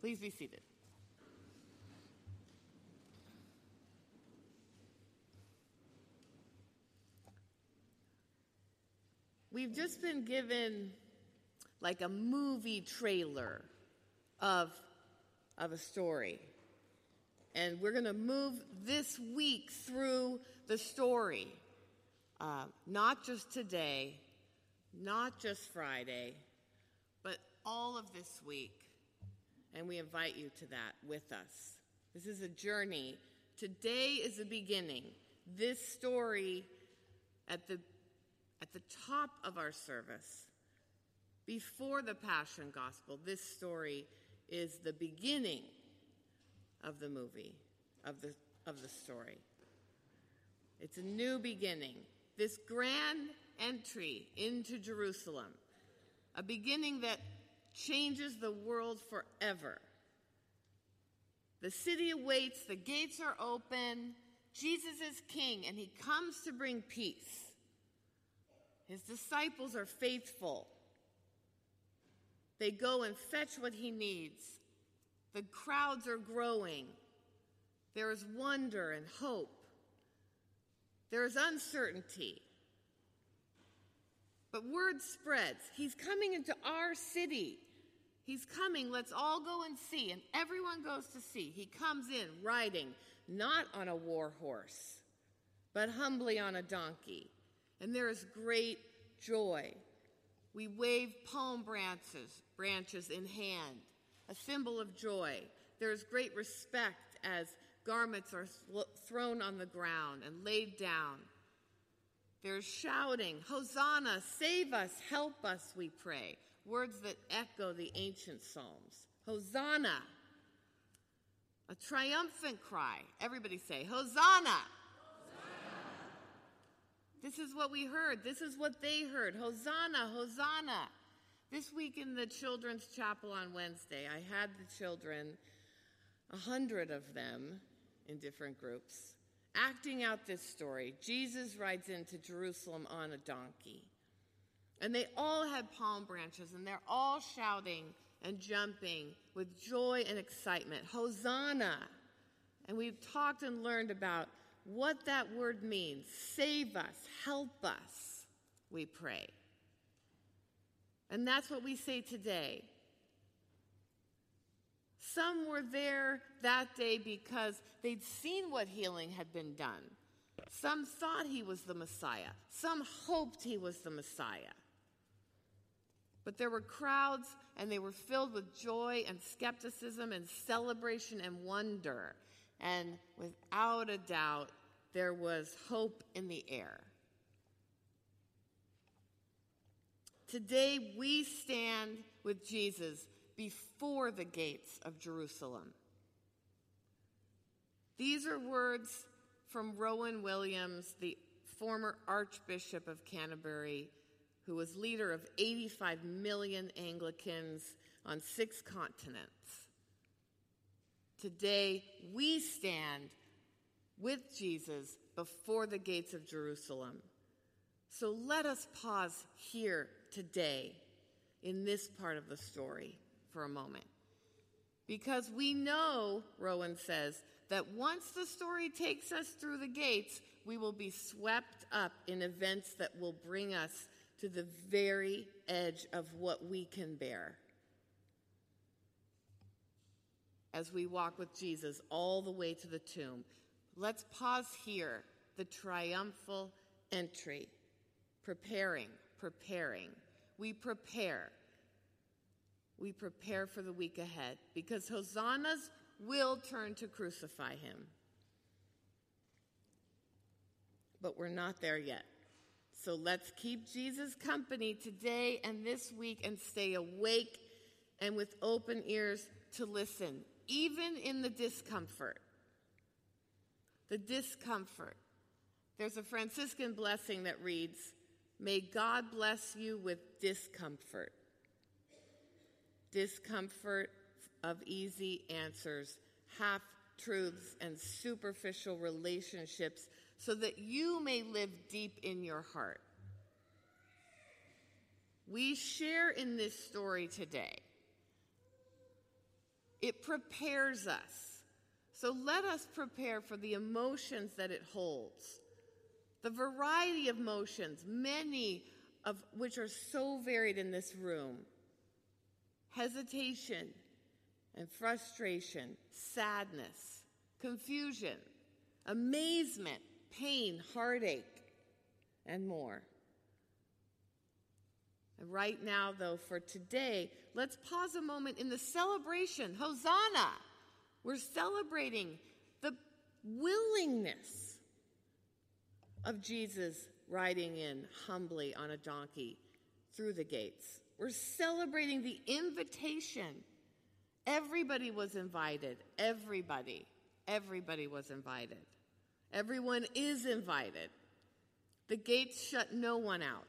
Please be seated. We've just been given like a movie trailer of, of a story. And we're going to move this week through the story. Uh, not just today, not just Friday, but all of this week. And we invite you to that with us. This is a journey. Today is the beginning. This story at the, at the top of our service, before the Passion Gospel, this story is the beginning of the movie, of the, of the story. It's a new beginning. This grand entry into Jerusalem, a beginning that changes the world forever. The city awaits, the gates are open. Jesus is king, and he comes to bring peace. His disciples are faithful. They go and fetch what he needs. The crowds are growing. There is wonder and hope. There is uncertainty. But word spreads. He's coming into our city. He's coming. Let's all go and see. And everyone goes to see. He comes in riding, not on a war horse, but humbly on a donkey. And there is great joy. We wave palm branches, branches in hand, a symbol of joy. There is great respect as garments are thrown on the ground and laid down. There's shouting, Hosanna, save us, help us, we pray. Words that echo the ancient Psalms. Hosanna, a triumphant cry. Everybody say, Hosanna. This is what we heard. This is what they heard. Hosanna, Hosanna. This week in the Children's Chapel on Wednesday, I had the children, a hundred of them in different groups, acting out this story. Jesus rides into Jerusalem on a donkey. And they all had palm branches, and they're all shouting and jumping with joy and excitement. Hosanna! And we've talked and learned about what that word means. Save us, help us, we pray. And that's what we say today. Some were there that day because they'd seen what healing had been done. Some thought he was the Messiah. Some hoped he was the Messiah. But there were crowds, and they were filled with joy and skepticism and celebration and wonder. And without a doubt, there was hope in the air. Today, we stand with Jesus before the gates of Jerusalem. These are words from Rowan Williams, the former Archbishop of Canterbury, who was leader of 85 million Anglicans on six continents. Today, we stand with Jesus before the gates of Jerusalem. So let us pause here today in this part of the story for a moment. Because we know, Rowan says, that once the story takes us through the gates, we will be swept up in events that will bring us to the very edge of what we can bear. As we walk with Jesus all the way to the tomb, let's pause here the triumphal entry. Preparing, preparing. We prepare we prepare for the week ahead because hosannas will turn to crucify him. But we're not there yet. So let's keep Jesus company today and this week and stay awake and with open ears to listen, even in the discomfort. The discomfort. There's a Franciscan blessing that reads, May God bless you with discomfort discomfort of easy answers, half truths, and superficial relationships so that you may live deep in your heart. We share in this story today it prepares us. So let us prepare for the emotions that it holds. The variety of emotions, many of which are so varied in this room hesitation and frustration, sadness, confusion, amazement, pain, heartache, and more. And right now, though, for today, let's pause a moment in the celebration. Hosanna! We're celebrating the willingness of Jesus riding in humbly on a donkey through the gates. We're celebrating the invitation. Everybody was invited. Everybody. Everybody was invited. Everyone is invited. The gates shut no one out.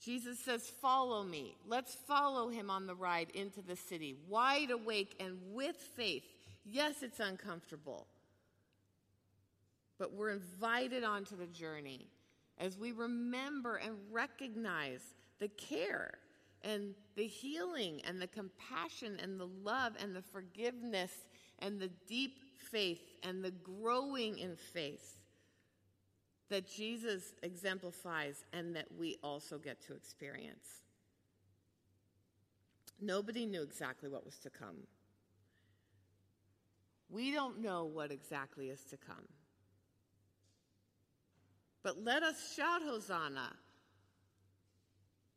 Jesus says, Follow me. Let's follow him on the ride into the city, wide awake and with faith. Yes, it's uncomfortable, but we're invited onto the journey as we remember and recognize the care and the healing and the compassion and the love and the forgiveness and the deep faith and the growing in faith that Jesus exemplifies and that we also get to experience. Nobody knew exactly what was to come. We don't know what exactly is to come. But let us shout Hosanna.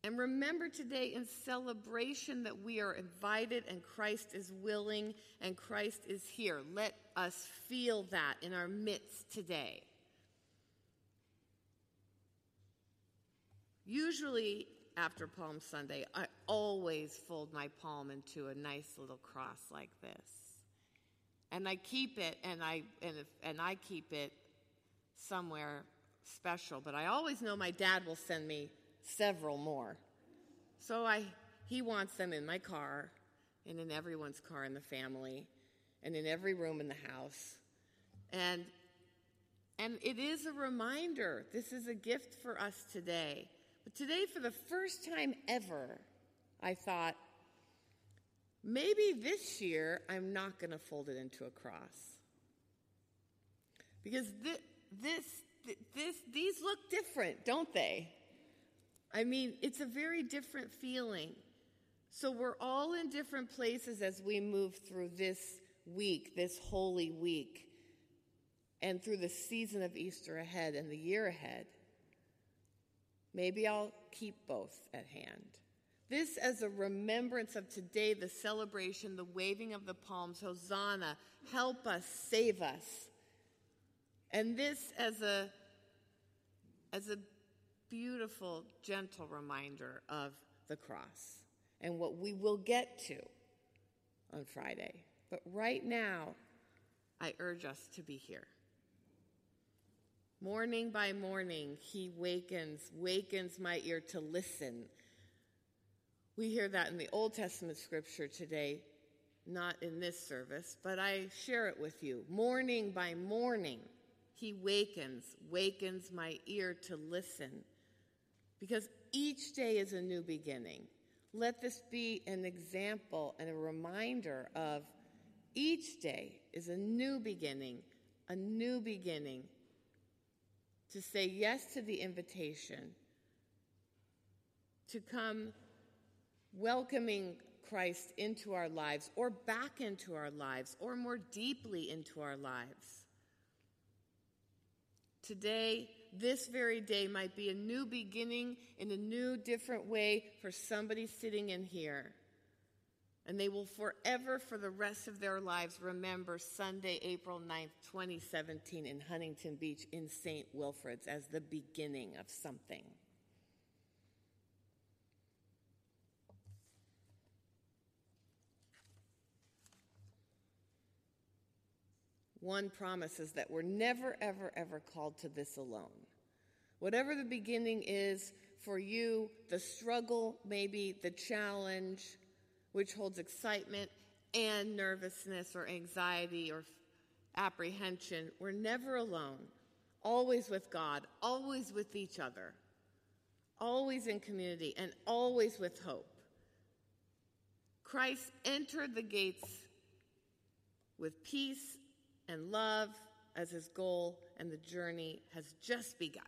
And remember today in celebration that we are invited and Christ is willing and Christ is here. Let us feel that in our midst today. Usually after Palm Sunday, I always fold my palm into a nice little cross like this. And I keep it and I and, if, and I keep it somewhere special, but I always know my dad will send me several more. So I he wants them in my car and in everyone's car in the family and in every room in the house. And and it is a reminder. This is a gift for us today but today, for the first time ever, I thought, maybe this year I'm not going to fold it into a cross. Because this, this, this, these look different, don't they? I mean, it's a very different feeling. So we're all in different places as we move through this week, this holy week, and through the season of Easter ahead and the year ahead. Maybe I'll keep both at hand. This as a remembrance of today, the celebration, the waving of the palms, Hosanna, help us, save us. And this as a, as a beautiful, gentle reminder of the cross and what we will get to on Friday. But right now, I urge us to be here. Morning by morning, he wakens, wakens my ear to listen. We hear that in the Old Testament scripture today, not in this service, but I share it with you. Morning by morning, he wakens, wakens my ear to listen. Because each day is a new beginning. Let this be an example and a reminder of each day is a new beginning, a new beginning to say yes to the invitation, to come welcoming Christ into our lives or back into our lives or more deeply into our lives. Today, this very day might be a new beginning in a new, different way for somebody sitting in here. And they will forever, for the rest of their lives, remember Sunday, April 9th, 2017, in Huntington Beach in St. Wilfrid's as the beginning of something. One promise is that we're never, ever, ever called to this alone. Whatever the beginning is for you, the struggle, maybe the challenge, which holds excitement and nervousness or anxiety or apprehension. We're never alone, always with God, always with each other, always in community, and always with hope. Christ entered the gates with peace and love as his goal, and the journey has just begun.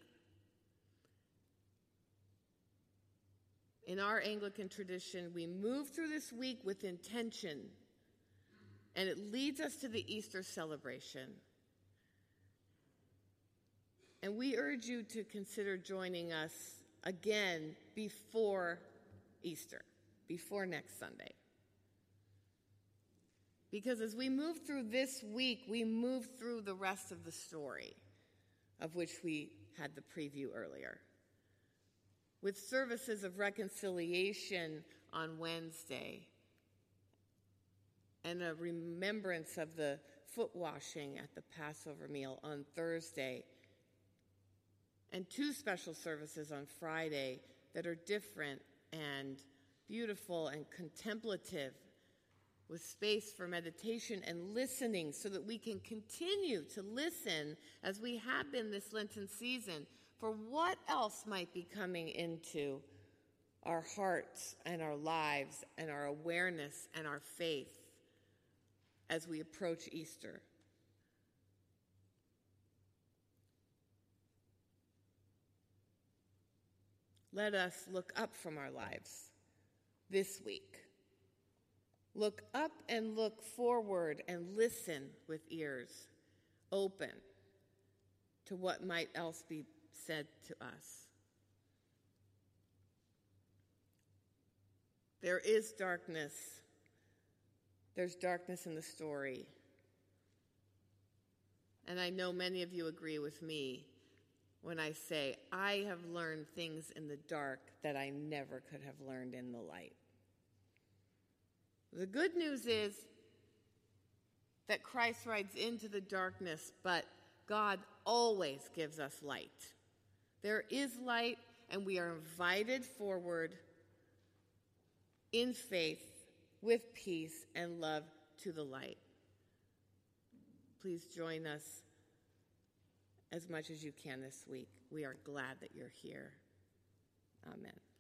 In our Anglican tradition, we move through this week with intention, and it leads us to the Easter celebration. And we urge you to consider joining us again before Easter, before next Sunday. Because as we move through this week, we move through the rest of the story, of which we had the preview earlier. With services of reconciliation on Wednesday, and a remembrance of the foot washing at the Passover meal on Thursday, and two special services on Friday that are different and beautiful and contemplative with space for meditation and listening so that we can continue to listen as we have been this Lenten season for what else might be coming into our hearts and our lives and our awareness and our faith as we approach Easter. Let us look up from our lives this week Look up and look forward and listen with ears open to what might else be said to us. There is darkness. There's darkness in the story. And I know many of you agree with me when I say, I have learned things in the dark that I never could have learned in the light. The good news is that Christ rides into the darkness, but God always gives us light. There is light, and we are invited forward in faith with peace and love to the light. Please join us as much as you can this week. We are glad that you're here. Amen.